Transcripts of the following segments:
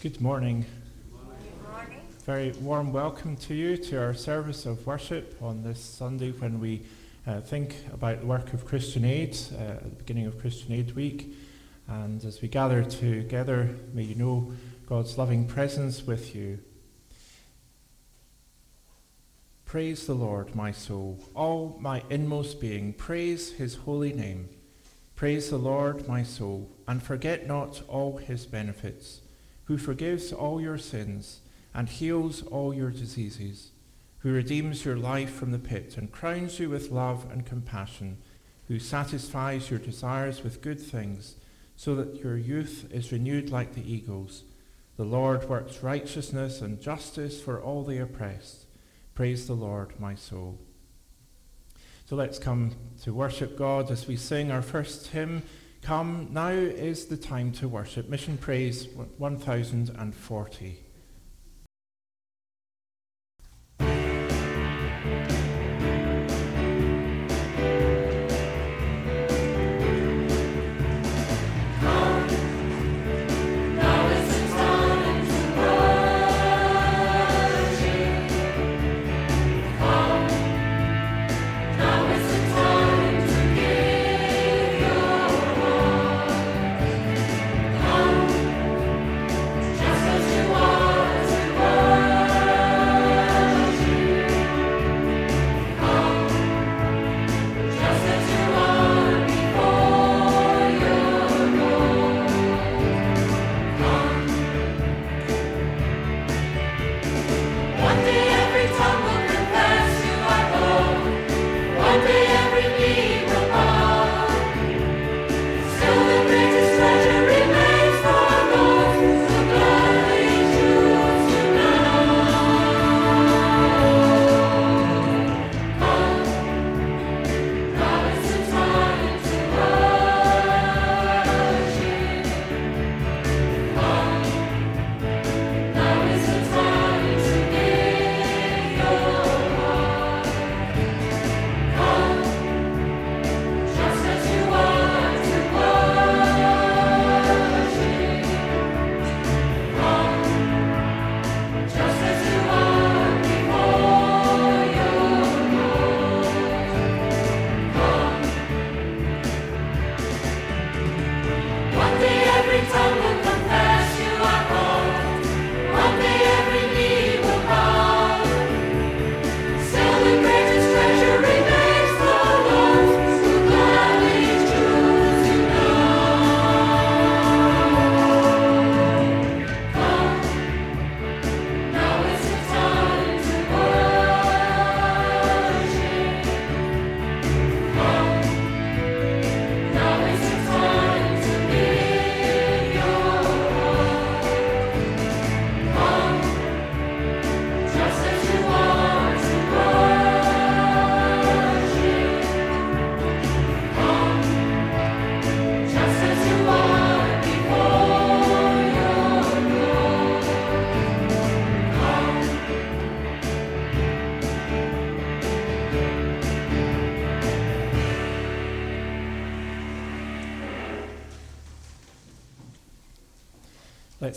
Good morning. Good morning. Very warm welcome to you to our service of worship on this Sunday when we uh, think about the work of Christian Aid uh, at the beginning of Christian Aid Week. And as we gather together, may you know God's loving presence with you. Praise the Lord, my soul. All my inmost being, praise his holy name. Praise the Lord, my soul, and forget not all his benefits who forgives all your sins and heals all your diseases, who redeems your life from the pit and crowns you with love and compassion, who satisfies your desires with good things, so that your youth is renewed like the eagles. The Lord works righteousness and justice for all the oppressed. Praise the Lord, my soul. So let's come to worship God as we sing our first hymn. Come, now is the time to worship. Mission Praise 1040.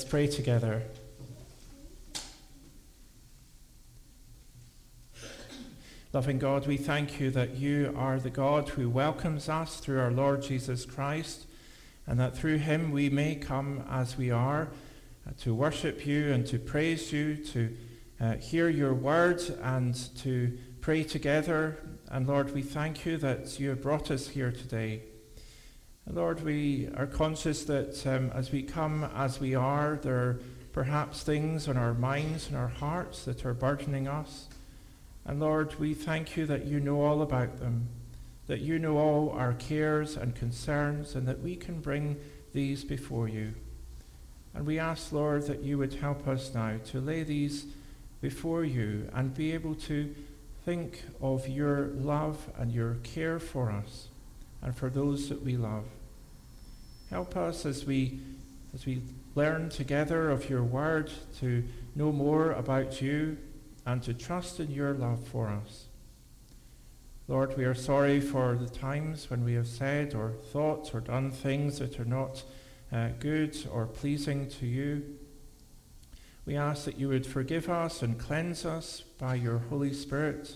Let's pray together. Loving God, we thank you that you are the God who welcomes us through our Lord Jesus Christ, and that through him we may come as we are uh, to worship you and to praise you, to uh, hear your word and to pray together. And Lord, we thank you that you have brought us here today. Lord, we are conscious that um, as we come as we are, there are perhaps things on our minds and our hearts that are burdening us. And Lord, we thank you that you know all about them, that you know all our cares and concerns, and that we can bring these before you. And we ask, Lord, that you would help us now to lay these before you and be able to think of your love and your care for us and for those that we love. Help us as we, as we learn together of your word to know more about you and to trust in your love for us. Lord, we are sorry for the times when we have said or thought or done things that are not uh, good or pleasing to you. We ask that you would forgive us and cleanse us by your Holy Spirit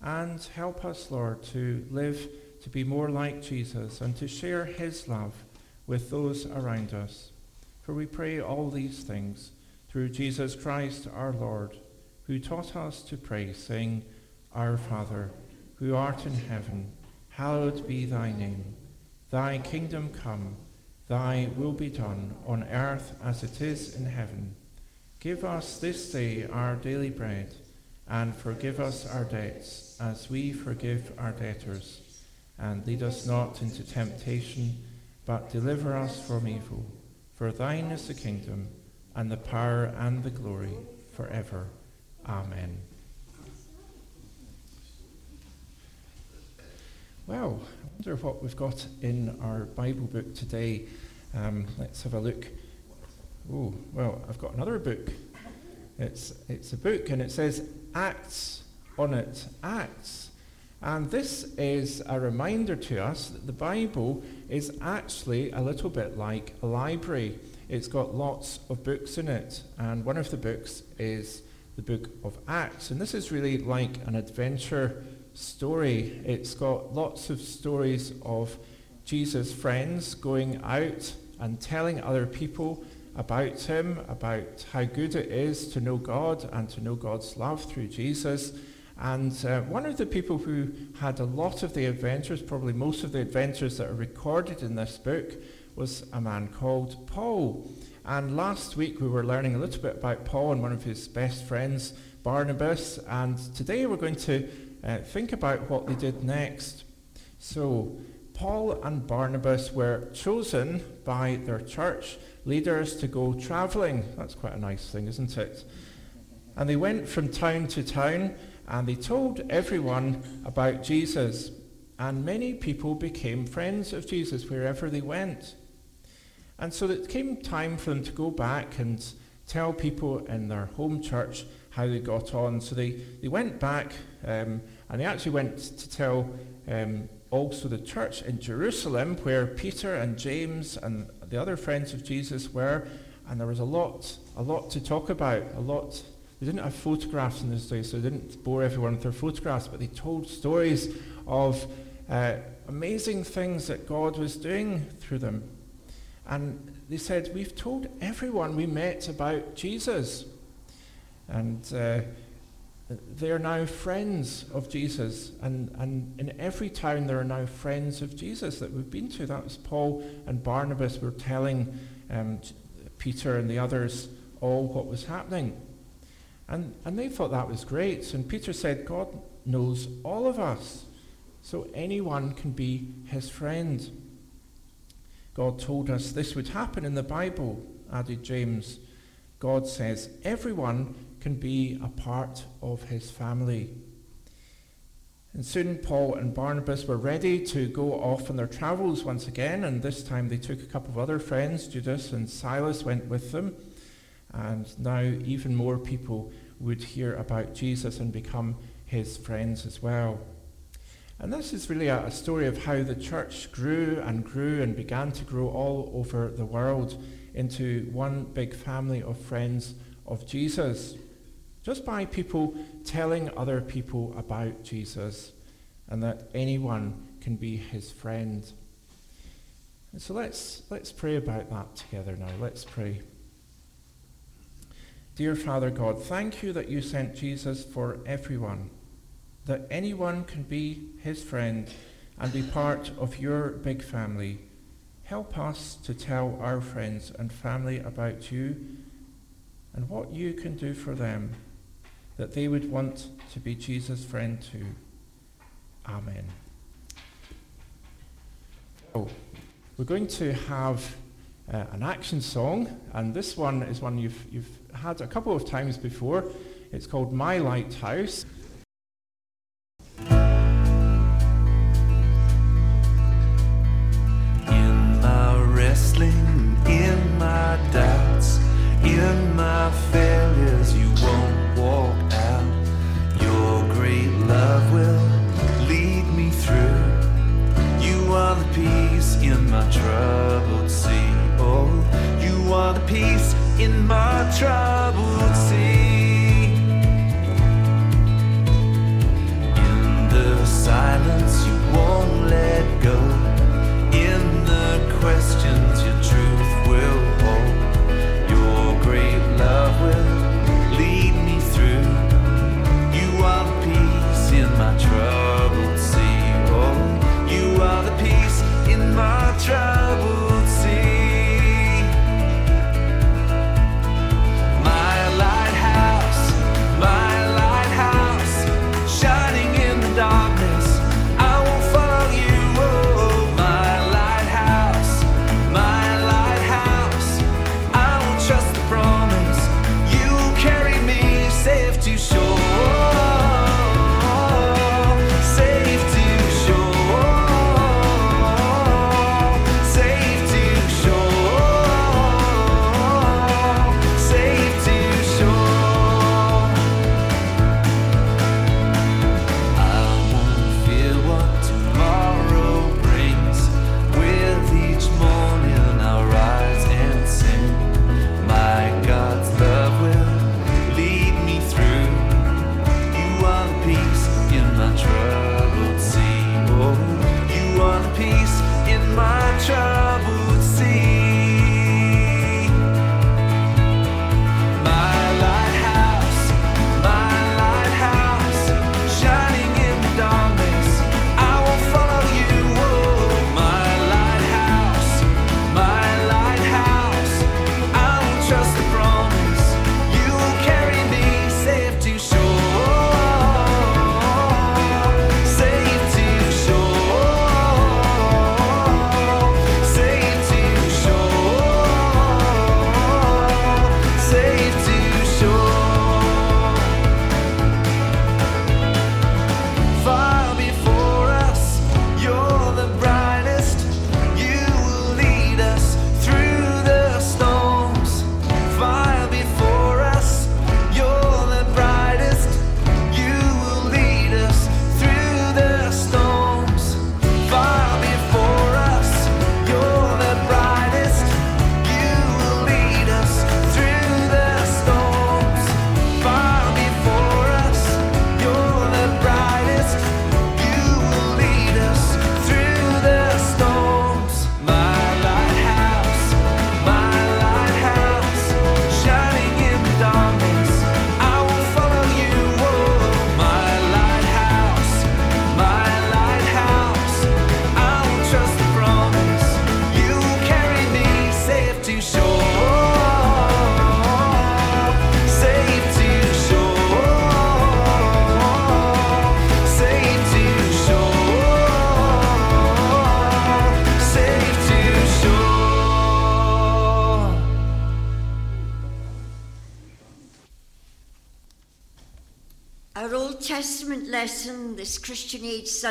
and help us, Lord, to live to be more like Jesus and to share his love with those around us. For we pray all these things through Jesus Christ our Lord, who taught us to pray, saying, Our Father, who art in heaven, hallowed be thy name. Thy kingdom come, thy will be done on earth as it is in heaven. Give us this day our daily bread, and forgive us our debts as we forgive our debtors. And lead us not into temptation, but deliver us from evil. For thine is the kingdom, and the power, and the glory, forever. Amen. Well, I wonder what we've got in our Bible book today. Um, let's have a look. Oh, well, I've got another book. It's, it's a book and it says Acts on it, Acts. And this is a reminder to us that the Bible is actually a little bit like a library. It's got lots of books in it, and one of the books is the book of Acts. And this is really like an adventure story. It's got lots of stories of Jesus' friends going out and telling other people about him, about how good it is to know God and to know God's love through Jesus. And uh, one of the people who had a lot of the adventures, probably most of the adventures that are recorded in this book, was a man called Paul. And last week we were learning a little bit about Paul and one of his best friends, Barnabas. And today we're going to uh, think about what they did next. So, Paul and Barnabas were chosen by their church leaders to go traveling. That's quite a nice thing, isn't it? And they went from town to town and they told everyone about Jesus. And many people became friends of Jesus wherever they went. And so it came time for them to go back and tell people in their home church how they got on. So they, they went back um, and they actually went to tell um, also the church in Jerusalem where Peter and James and the other friends of Jesus were, and there was a lot, a lot to talk about, a lot. They didn't have photographs in those days, so they didn't bore everyone with their photographs, but they told stories of uh, amazing things that God was doing through them. And they said, We've told everyone we met about Jesus. And uh, they are now friends of Jesus. And, and in every town, there are now friends of Jesus that we've been to. That was Paul and Barnabas were telling um, Peter and the others all what was happening. And, and they thought that was great. And Peter said, God knows all of us, so anyone can be his friend. God told us this would happen in the Bible, added James. God says everyone can be a part of his family. And soon Paul and Barnabas were ready to go off on their travels once again, and this time they took a couple of other friends. Judas and Silas went with them, and now even more people would hear about Jesus and become his friends as well. And this is really a, a story of how the church grew and grew and began to grow all over the world into one big family of friends of Jesus just by people telling other people about Jesus and that anyone can be his friend. And so let's, let's pray about that together now. Let's pray. Dear Father God, thank you that you sent Jesus for everyone, that anyone can be his friend and be part of your big family. Help us to tell our friends and family about you and what you can do for them that they would want to be Jesus' friend too. Amen. Oh, we're going to have uh, an action song, and this one is one you've, you've had a couple of times before. It's called My Lighthouse.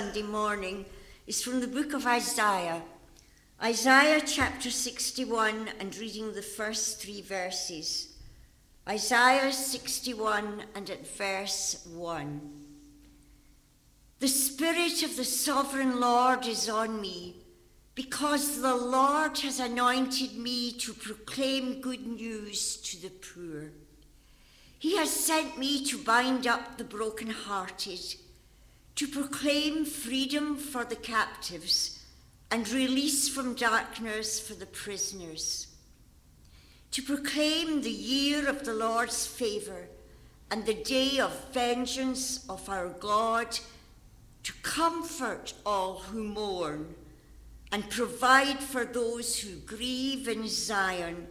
Sunday morning is from the book of Isaiah. Isaiah chapter 61 and reading the first three verses. Isaiah 61 and at verse 1. The Spirit of the Sovereign Lord is on me, because the Lord has anointed me to proclaim good news to the poor. He has sent me to bind up the brokenhearted, to proclaim freedom for the captives and release from darkness for the prisoners, to proclaim the year of the Lord's favour and the day of vengeance of our God, to comfort all who mourn and provide for those who grieve in Zion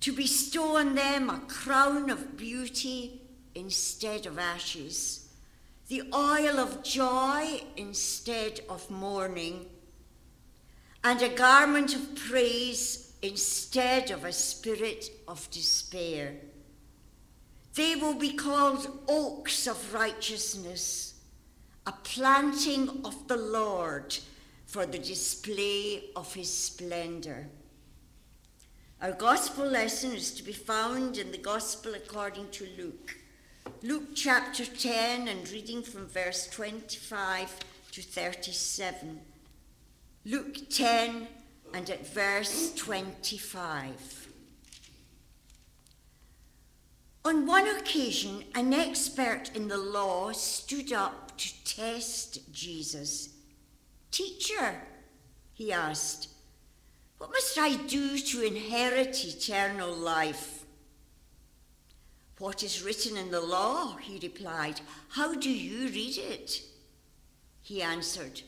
to bestow on them a crown of beauty instead of ashes, the oil of joy instead of mourning, and a garment of praise instead of a spirit of despair. They will be called oaks of righteousness, a planting of the Lord for the display of his splendour. Our gospel lesson is to be found in the gospel according to Luke. Luke chapter 10 and reading from verse 25 to 37. Luke 10 and at verse 25. On one occasion, an expert in the law stood up to test Jesus. Teacher, he asked, what must I do to inherit eternal life? What is written in the law? He replied. How do you read it? He answered,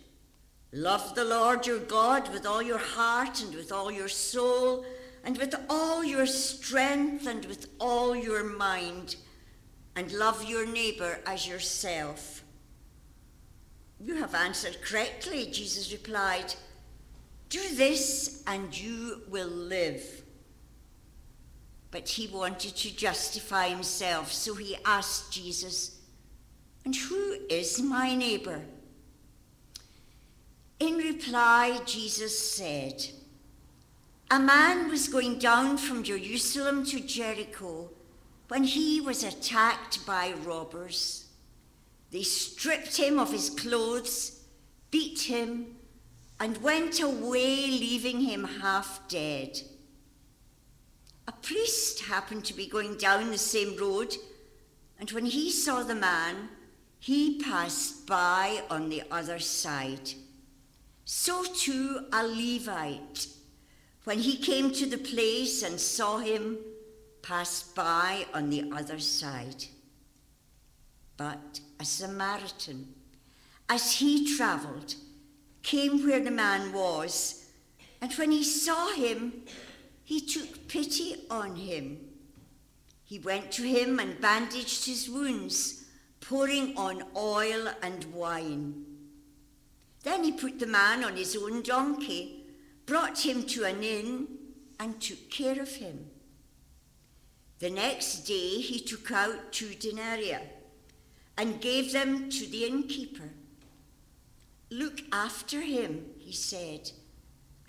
Love the Lord your God with all your heart and with all your soul and with all your strength and with all your mind, and love your neighbour as yourself. You have answered correctly, Jesus replied. Do this and you will live. But he wanted to justify himself, so he asked Jesus, And who is my neighbour? In reply, Jesus said, A man was going down from Jerusalem to Jericho when he was attacked by robbers. They stripped him of his clothes, beat him, and went away, leaving him half dead. A priest happened to be going down the same road, and when he saw the man, he passed by on the other side. So too a Levite, when he came to the place and saw him, passed by on the other side. But a Samaritan, as he travelled, came where the man was, and when he saw him, he took pity on him. He went to him and bandaged his wounds, pouring on oil and wine. Then he put the man on his own donkey, brought him to an inn, and took care of him. The next day he took out two denarii and gave them to the innkeeper. Look after him, he said,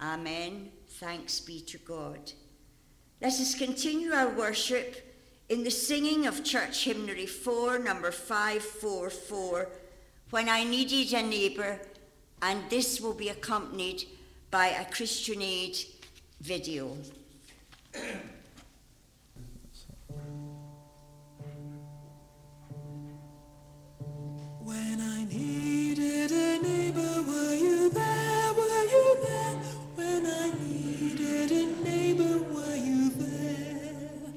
Amen. Thanks be to God. Let us continue our worship in the singing of Church Hymnary 4, number 544, When I Needed a Neighbour, and this will be accompanied by a Christian Aid video. When I needed a neighbor, were you there? Were you there? Were there?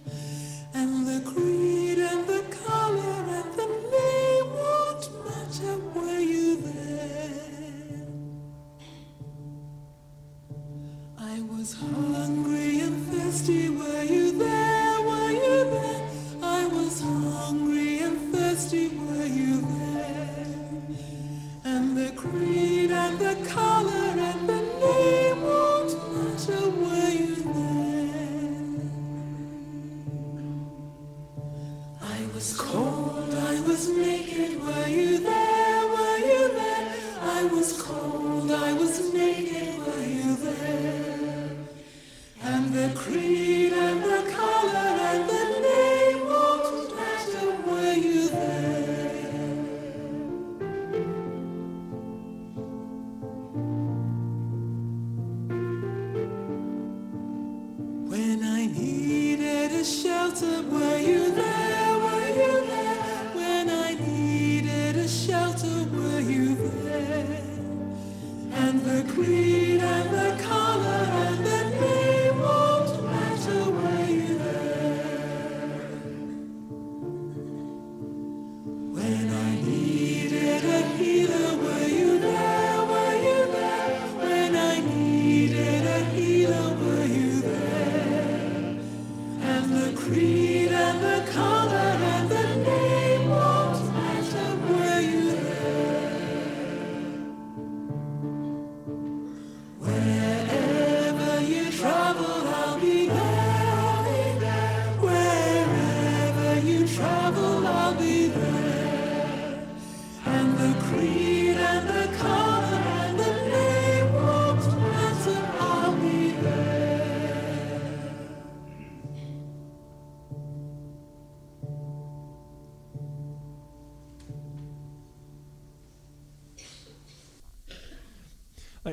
And the creed and the color and the way won't much you were I was hungry and thirsty where you there? Were you were I was hungry and thirsty where you were and the creed and the color was cold, I was naked, were you there? Were you there? I was cold, I was naked, were you there? And the creed and the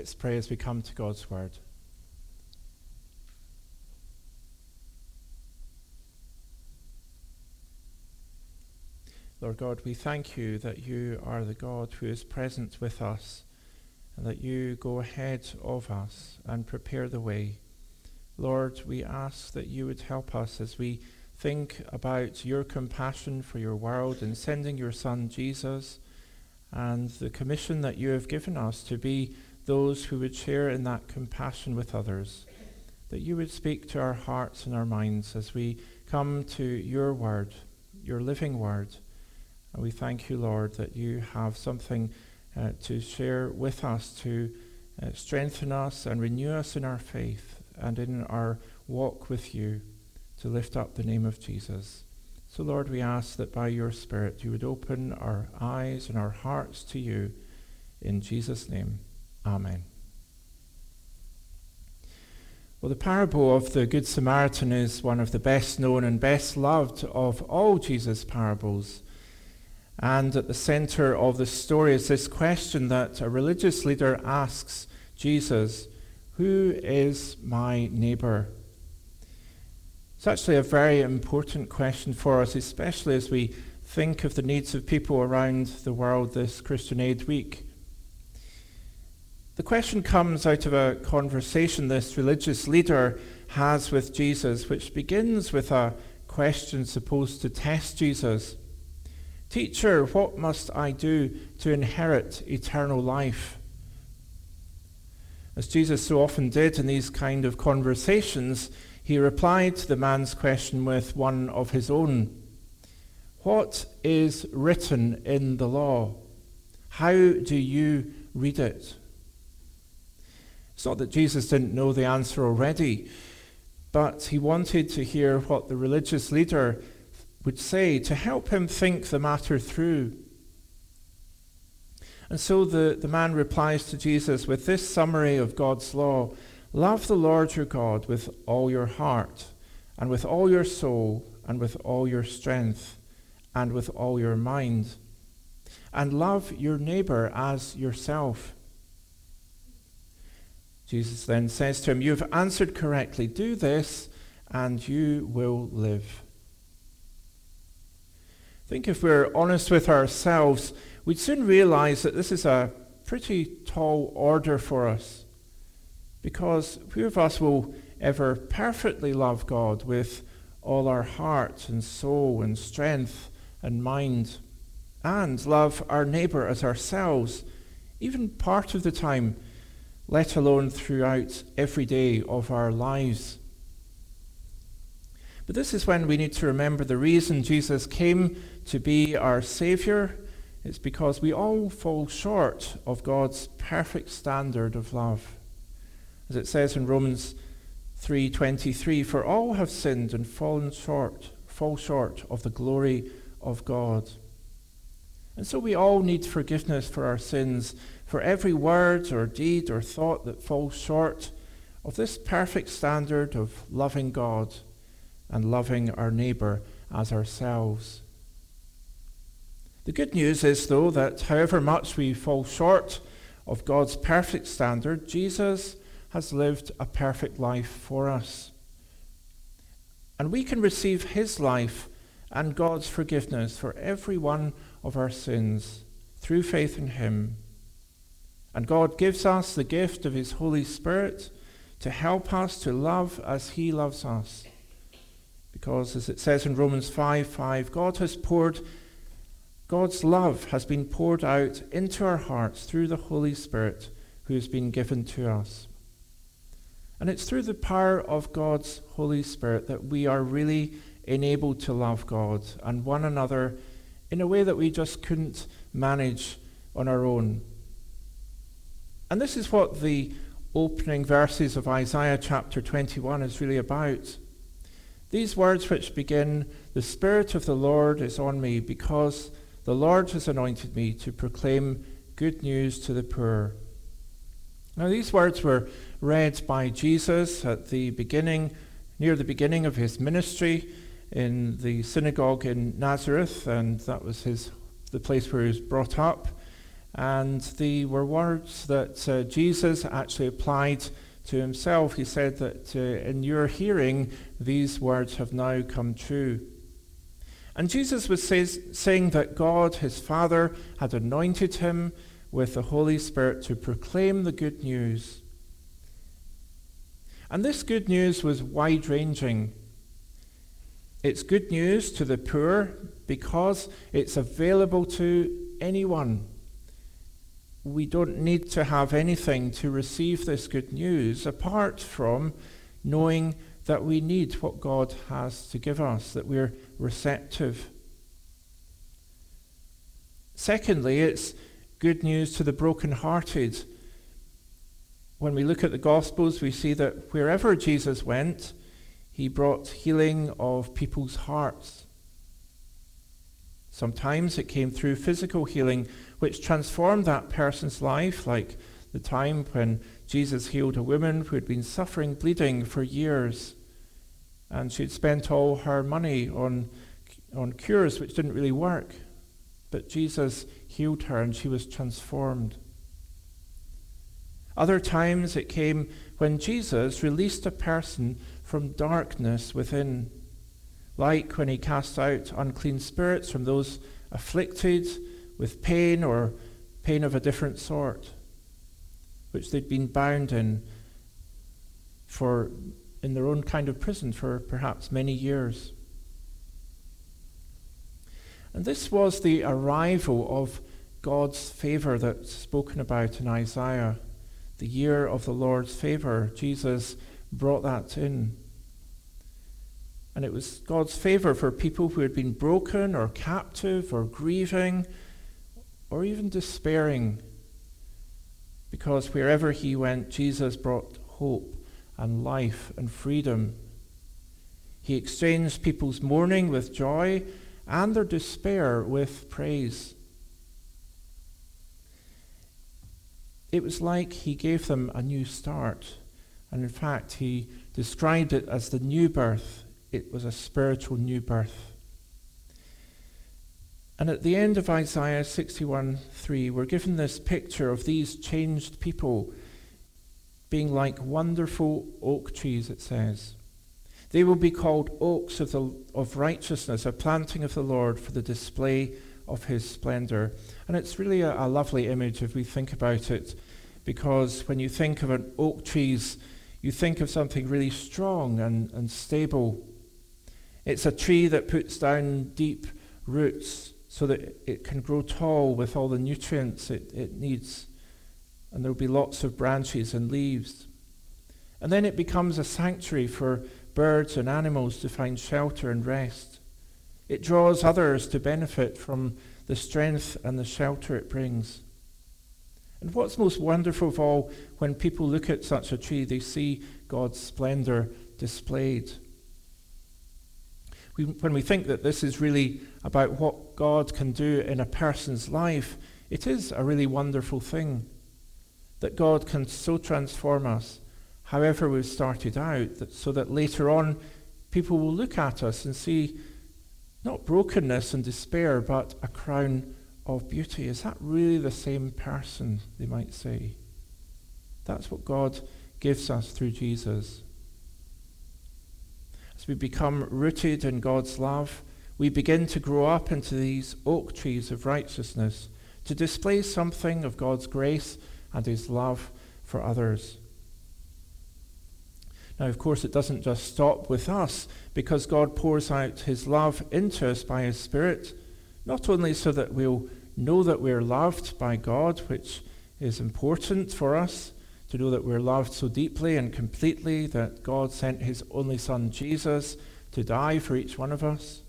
Let's pray as we come to God's word. Lord God, we thank you that you are the God who is present with us and that you go ahead of us and prepare the way. Lord, we ask that you would help us as we think about your compassion for your world in sending your Son Jesus and the commission that you have given us to be those who would share in that compassion with others. That you would speak to our hearts and our minds as we come to your word, your living word. And we thank you, Lord, that you have something uh, to share with us to uh, strengthen us and renew us in our faith and in our walk with you to lift up the name of Jesus. So, Lord, we ask that by your Spirit you would open our eyes and our hearts to you. In Jesus' name, Amen. Well, the parable of the Good Samaritan is one of the best known and best loved of all Jesus' parables. And at the center of the story is this question that a religious leader asks Jesus Who is my neighbor? It's actually a very important question for us, especially as we think of the needs of people around the world this Christian Aid Week. The question comes out of a conversation this religious leader has with Jesus, which begins with a question supposed to test Jesus. Teacher, what must I do to inherit eternal life? As Jesus so often did in these kind of conversations, he replied to the man's question with one of his own. What is written in the law? How do you read it? It's not that Jesus didn't know the answer already, but he wanted to hear what the religious leader would say to help him think the matter through. And so the, the man replies to Jesus with this summary of God's law Love the Lord your God with all your heart, and with all your soul, and with all your strength, and with all your mind. And love your neighbor as yourself. Jesus then says to him, You've answered correctly. Do this, and you will live. I think if we're honest with ourselves, we'd soon realize that this is a pretty tall order for us. Because few of us will ever perfectly love God with all our heart and soul and strength and mind, and love our neighbor as ourselves, even part of the time, let alone throughout every day of our lives. But this is when we need to remember the reason Jesus came to be our Savior. It's because we all fall short of God's perfect standard of love. As it says in Romans 3:23, for all have sinned and fallen short, fall short of the glory of God. And so we all need forgiveness for our sins, for every word or deed or thought that falls short of this perfect standard of loving God and loving our neighbour as ourselves. The good news is, though, that however much we fall short of God's perfect standard, Jesus has lived a perfect life for us. And we can receive his life and God's forgiveness for every one of our sins through faith in him. And God gives us the gift of his Holy Spirit to help us to love as he loves us. Because, as it says in Romans 5 5, God has poured, God's love has been poured out into our hearts through the Holy Spirit who has been given to us. And it's through the power of God's Holy Spirit that we are really enabled to love God and one another in a way that we just couldn't manage on our own. And this is what the opening verses of Isaiah chapter 21 is really about. These words which begin, The Spirit of the Lord is on me, because the Lord has anointed me to proclaim good news to the poor. Now, these words were read by Jesus at the beginning, near the beginning of his ministry in the synagogue in Nazareth, and that was his, the place where he was brought up. And they were words that uh, Jesus actually applied to himself. He said that uh, in your hearing, these words have now come true. And Jesus was says, saying that God, his Father, had anointed him with the Holy Spirit to proclaim the good news. And this good news was wide ranging. It's good news to the poor because it's available to anyone. We don't need to have anything to receive this good news apart from knowing that we need what God has to give us, that we're receptive. Secondly, it's good news to the broken-hearted. When we look at the Gospels, we see that wherever Jesus went, he brought healing of people's hearts. Sometimes it came through physical healing, which transformed that person's life, like the time when Jesus healed a woman who had been suffering bleeding for years. And she'd spent all her money on, on cures which didn't really work. But Jesus healed her and she was transformed. Other times it came when Jesus released a person from darkness within, like when he cast out unclean spirits from those afflicted with pain or pain of a different sort, which they'd been bound in for in their own kind of prison for perhaps many years. And this was the arrival of God's favor that's spoken about in Isaiah. The year of the Lord's favor. Jesus brought that in. And it was God's favor for people who had been broken or captive or grieving or even despairing. Because wherever he went, Jesus brought hope and life and freedom. He exchanged people's mourning with joy and their despair with praise. It was like he gave them a new start. And in fact, he described it as the new birth. It was a spiritual new birth. And at the end of Isaiah 61:3, we're given this picture of these changed people being like wonderful oak trees, it says. They will be called oaks of, the, of righteousness, a planting of the Lord for the display of his splendor. And it's really a, a lovely image if we think about it, because when you think of an oak trees, you think of something really strong and, and stable. It's a tree that puts down deep roots so that it can grow tall with all the nutrients it, it needs and there will be lots of branches and leaves. And then it becomes a sanctuary for birds and animals to find shelter and rest. It draws others to benefit from the strength and the shelter it brings. And what's most wonderful of all, when people look at such a tree, they see God's splendor displayed. We, when we think that this is really about what God can do in a person's life, it is a really wonderful thing that God can so transform us, however we've started out, that, so that later on people will look at us and see not brokenness and despair, but a crown of beauty. Is that really the same person, they might say? That's what God gives us through Jesus. We become rooted in God's love, we begin to grow up into these oak trees of righteousness, to display something of God's grace and his love for others. Now, of course, it doesn't just stop with us because God pours out his love into us by his Spirit, not only so that we'll know that we're loved by God, which is important for us, to know that we're loved so deeply and completely that God sent his only Son, Jesus, to die for each one of us.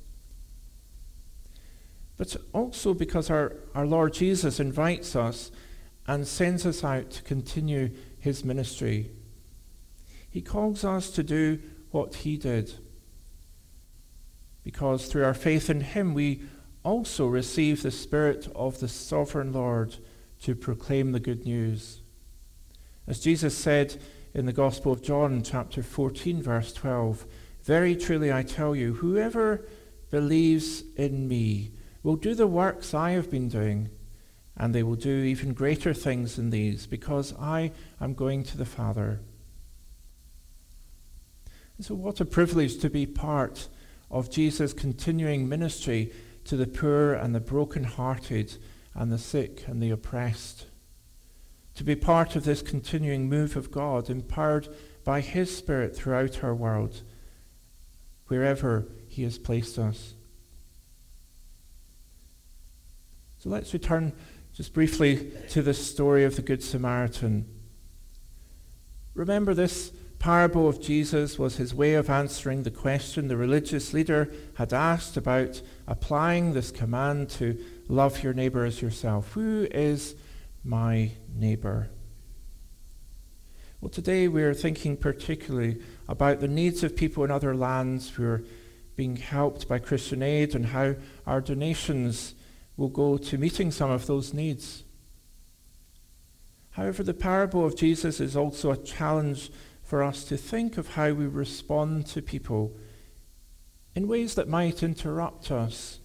But also because our, our Lord Jesus invites us and sends us out to continue his ministry. He calls us to do what he did. Because through our faith in him, we also receive the Spirit of the sovereign Lord to proclaim the good news. As Jesus said in the Gospel of John, chapter 14, verse 12, Very truly I tell you, whoever believes in me will do the works I have been doing and they will do even greater things than these, because I am going to the Father. And so, what a privilege to be part of Jesus' continuing ministry to the poor and the broken-hearted and the sick and the oppressed. To be part of this continuing move of God, empowered by His Spirit throughout our world, wherever He has placed us. So let's return just briefly to the story of the Good Samaritan. Remember, this parable of Jesus was his way of answering the question the religious leader had asked about applying this command to love your neighbor as yourself. Who is my neighbor? Well, today we're thinking particularly about the needs of people in other lands who are being helped by Christian aid and how our donations will go to meeting some of those needs. However, the parable of Jesus is also a challenge for us to think of how we respond to people in ways that might interrupt us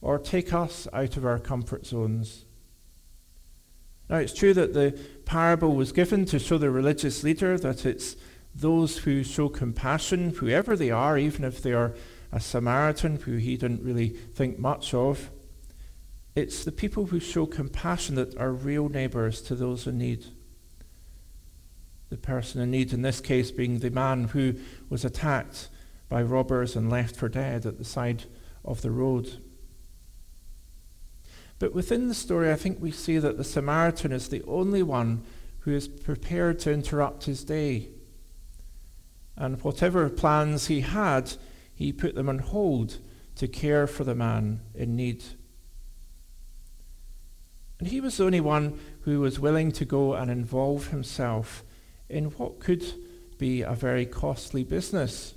or take us out of our comfort zones. Now, it's true that the parable was given to show the religious leader that it's those who show compassion, whoever they are, even if they are a Samaritan who he didn't really think much of, it's the people who show compassion that are real neighbours to those in need. The person in need, in this case, being the man who was attacked by robbers and left for dead at the side of the road. But within the story, I think we see that the Samaritan is the only one who is prepared to interrupt his day. And whatever plans he had, he put them on hold to care for the man in need. And he was the only one who was willing to go and involve himself in what could be a very costly business.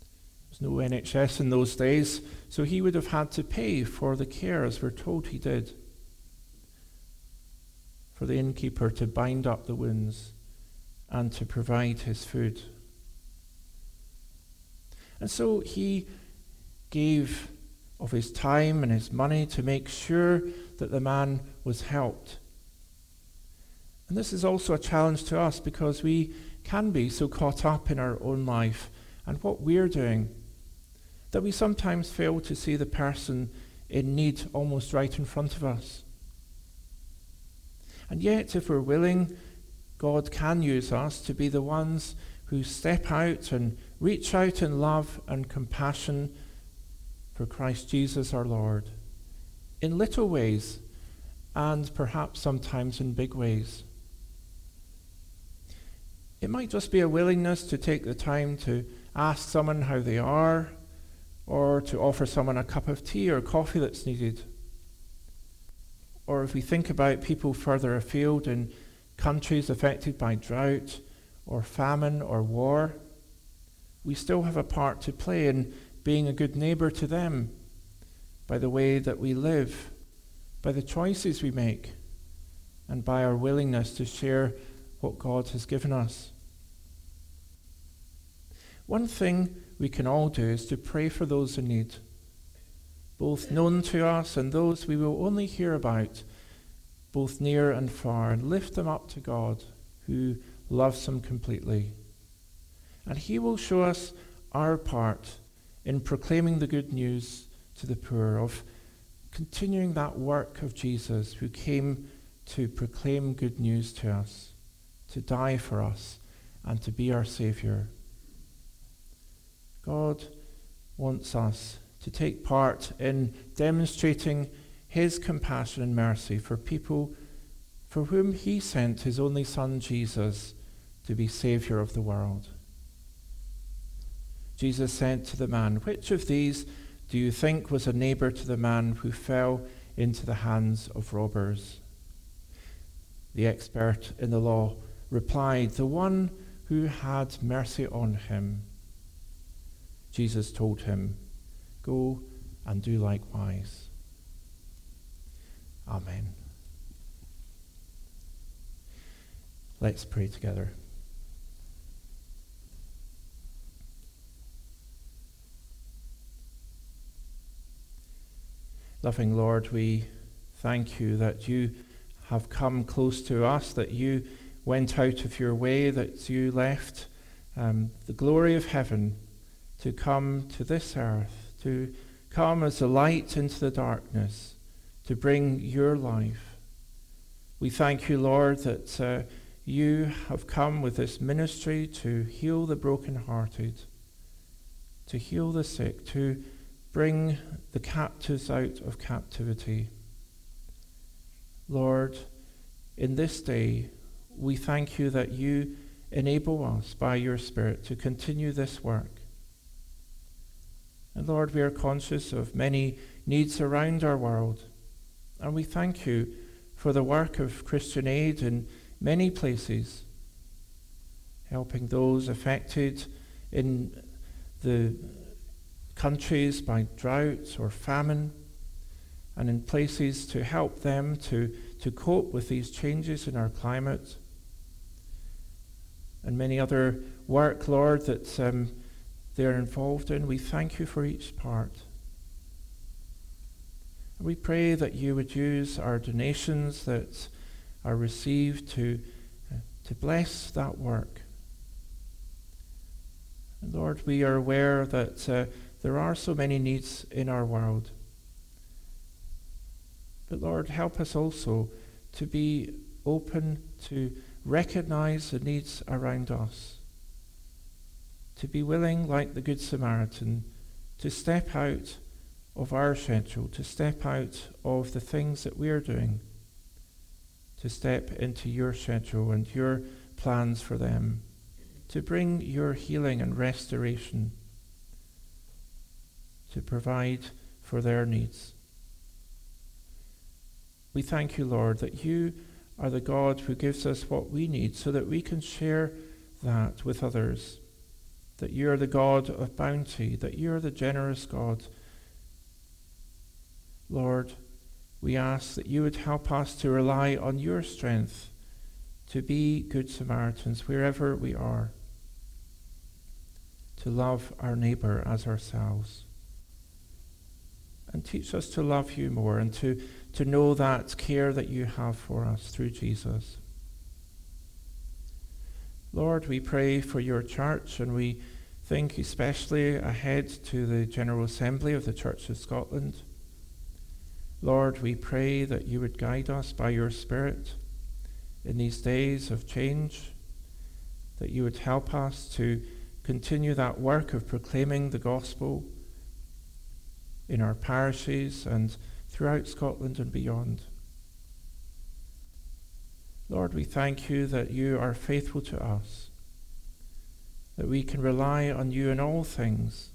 There was no NHS in those days, so he would have had to pay for the care, as we're told he did. For the innkeeper to bind up the wounds and to provide his food. And so he gave of his time and his money to make sure that the man was helped. And this is also a challenge to us because we can be so caught up in our own life and what we're doing that we sometimes fail to see the person in need almost right in front of us. And yet, if we're willing, God can use us to be the ones who step out and reach out in love and compassion for Christ Jesus our Lord in little ways and perhaps sometimes in big ways. It might just be a willingness to take the time to ask someone how they are or to offer someone a cup of tea or coffee that's needed. Or if we think about people further afield in countries affected by drought or famine or war, we still have a part to play in being a good neighbor to them by the way that we live, by the choices we make, and by our willingness to share what God has given us. One thing we can all do is to pray for those in need, both known to us and those we will only hear about, both near and far, and lift them up to God, who loves them completely. And He will show us our part in proclaiming the good news to the poor, of continuing that work of Jesus who came to proclaim good news to us, to die for us, and to be our Saviour. God wants us to take part in demonstrating his compassion and mercy for people for whom he sent his only Son, Jesus, to be Saviour of the world. Jesus said to the man, Which of these do you think was a neighbor to the man who fell into the hands of robbers? The expert in the law replied, The one who had mercy on him. Jesus told him, Go and do likewise. Amen. Let's pray together. Loving Lord, we thank you that you have come close to us, that you went out of your way, that you left um, the glory of heaven to come to this earth, to come as a light into the darkness, to bring your life. We thank you, Lord, that uh, you have come with this ministry to heal the brokenhearted, to heal the sick, to bring the captives out of captivity. Lord, in this day, we thank you that you enable us by your Spirit to continue this work. And Lord, we are conscious of many needs around our world. And we thank you for the work of Christian Aid in many places, helping those affected in the countries by drought or famine, and in places to help them to, to cope with these changes in our climate. And many other work, Lord, that um, they're involved in. We thank you for each part. We pray that you would use our donations that are received to, uh, to bless that work. And Lord, we are aware that uh, there are so many needs in our world. But Lord, help us also to be open to recognize the needs around us. To be willing, like the Good Samaritan, to step out of our schedule, to step out of the things that we are doing, to step into your schedule and your plans for them, to bring your healing and restoration, to provide for their needs. We thank you, Lord, that you are the God who gives us what we need so that we can share that with others. That you are the God of bounty, that you are the generous God Lord, we ask that you would help us to rely on your strength to be good Samaritans wherever we are, to love our neighbour as ourselves. And teach us to love you more and to, to know that care that you have for us through Jesus. Lord, we pray for your church and we think especially ahead to the General Assembly of the Church of Scotland. Lord, we pray that you would guide us by your Spirit in these days of change, that you would help us to continue that work of proclaiming the gospel in our parishes and throughout Scotland and beyond. Lord, we thank you that you are faithful to us, that we can rely on you in all things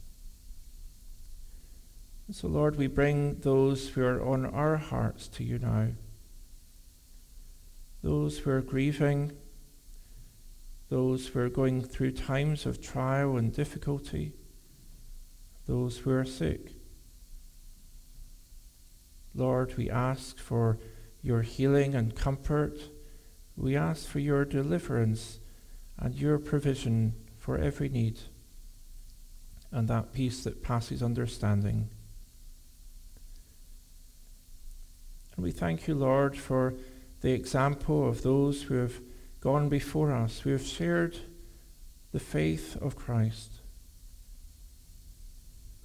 so, Lord, we bring those who are on our hearts to you now. Those who are grieving, those who are going through times of trial and difficulty, those who are sick. Lord, we ask for your healing and comfort. We ask for your deliverance and your provision for every need and that peace that passes understanding. And we thank you, Lord, for the example of those who have gone before us, who have shared the faith of Christ,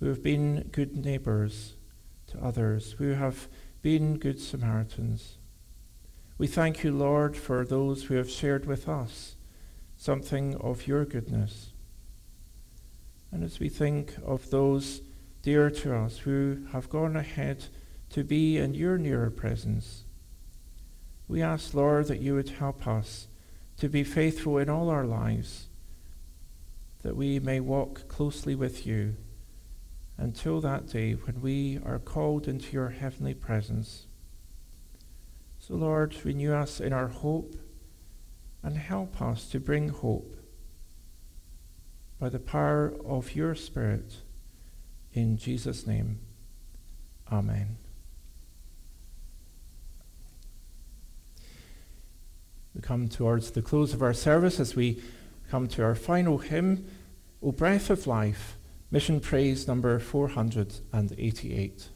who have been good neighbours to others, who have been good Samaritans. We thank you, Lord, for those who have shared with us something of your goodness. And as we think of those dear to us who have gone ahead to be in your nearer presence. We ask, Lord, that you would help us to be faithful in all our lives, that we may walk closely with you until that day when we are called into your heavenly presence. So, Lord, renew us in our hope and help us to bring hope by the power of your Spirit. In Jesus' name, Amen. We come towards the close of our service as we come to our final hymn, O Breath of Life, Mission Praise number 488.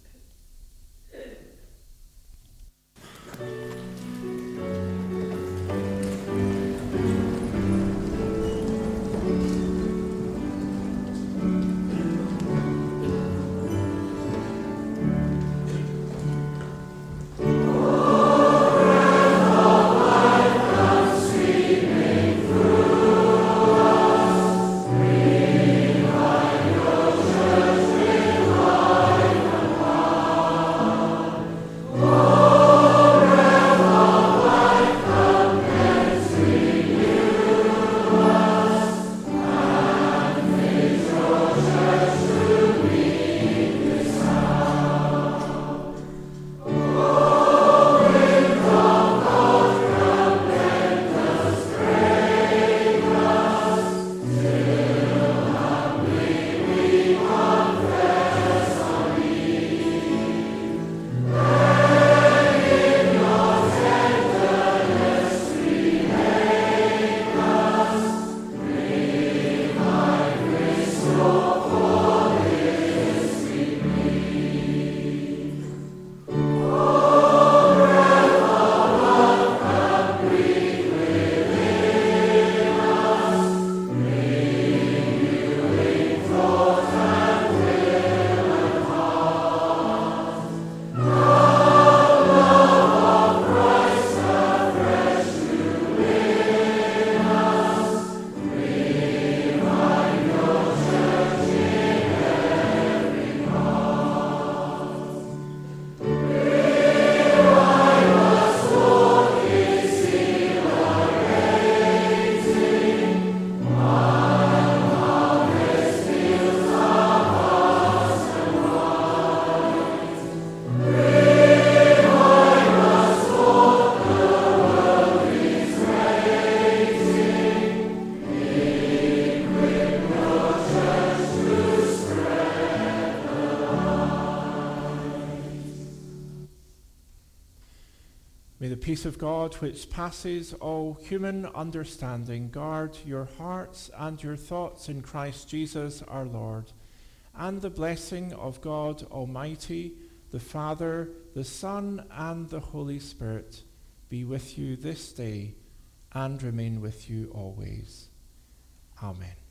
Peace of God, which passes all human understanding, guard your hearts and your thoughts in Christ Jesus our Lord. And the blessing of God Almighty, the Father, the Son, and the Holy Spirit be with you this day and remain with you always. Amen.